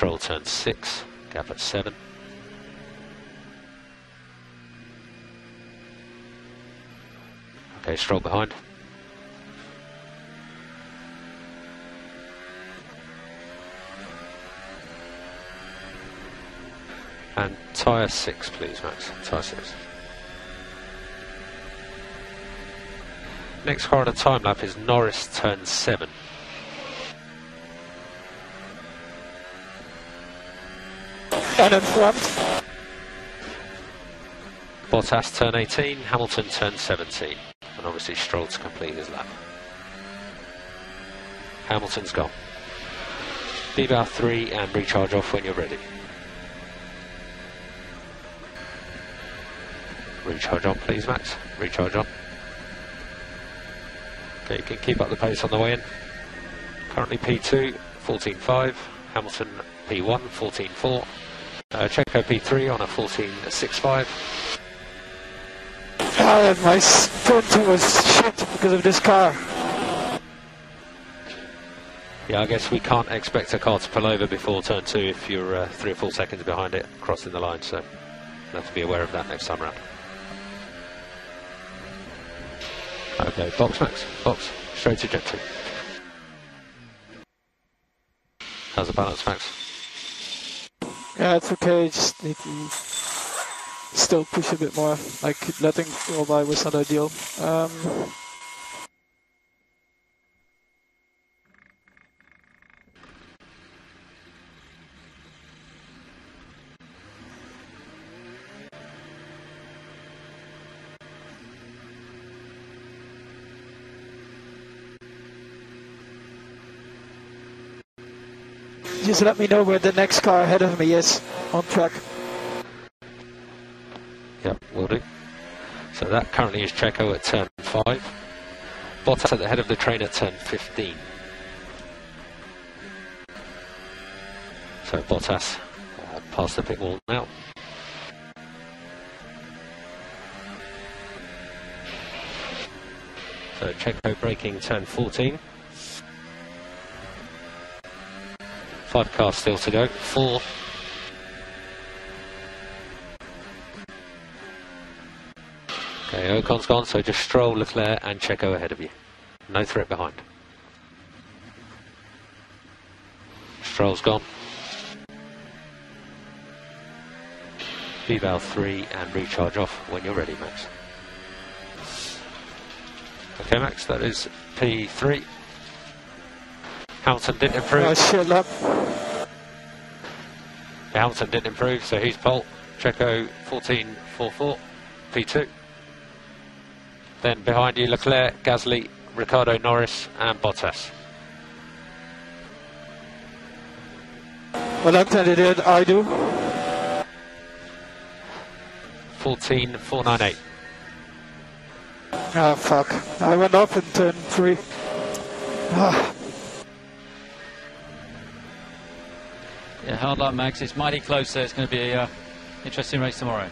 Stroll turn 6, gap at 7. Okay, Stroll behind. And tyre 6 please Max, tyre 6. Next a time lap is Norris turn 7. Front. Bottas turn 18, Hamilton turn 17. And obviously Stroll to complete his lap. Hamilton's gone. Debar 3 and recharge off when you're ready. Recharge on please Max, recharge on. Okay, you can keep up the pace on the way in. Currently P2, 14.5, Hamilton P1, 14.4, uh, Checo P3 on a 14.65. Ah, and my sprint was shit because of this car. Yeah, I guess we can't expect a car to pull over before turn two if you're uh, three or four seconds behind it crossing the line, so you have to be aware of that next time around. Okay, box max, box, straight to jet two. How's the balance, Max? Yeah, it's okay. Just need to still push a bit more. Like letting roll by was not ideal. Um, just let me know where the next car ahead of me is on track. Yep, will do. So that currently is Checo at turn 5. Bottas at the head of the train at turn 15. So Bottas uh, past the pit wall now. So Checo braking turn 14. Five cars still to go. Four. Okay, Ocon's gone, so just Stroll, Leclerc and Checo ahead of you. No threat behind. Stroll's gone. V-valve 3 and recharge off when you're ready, Max. Okay, Max, that is P3. Hamilton didn't improve. Oh shit, lap. Hamilton didn't improve, so he's pole. Checo 14.44, P2. Then behind you, Leclerc, Gasly, Ricciardo Norris, and Bottas. What lap did it? I do. 14.498. Ah, fuck. I went off in turn three. Ah, Yeah, hard luck, Max. It's mighty close, so it's going to be an uh, interesting race tomorrow.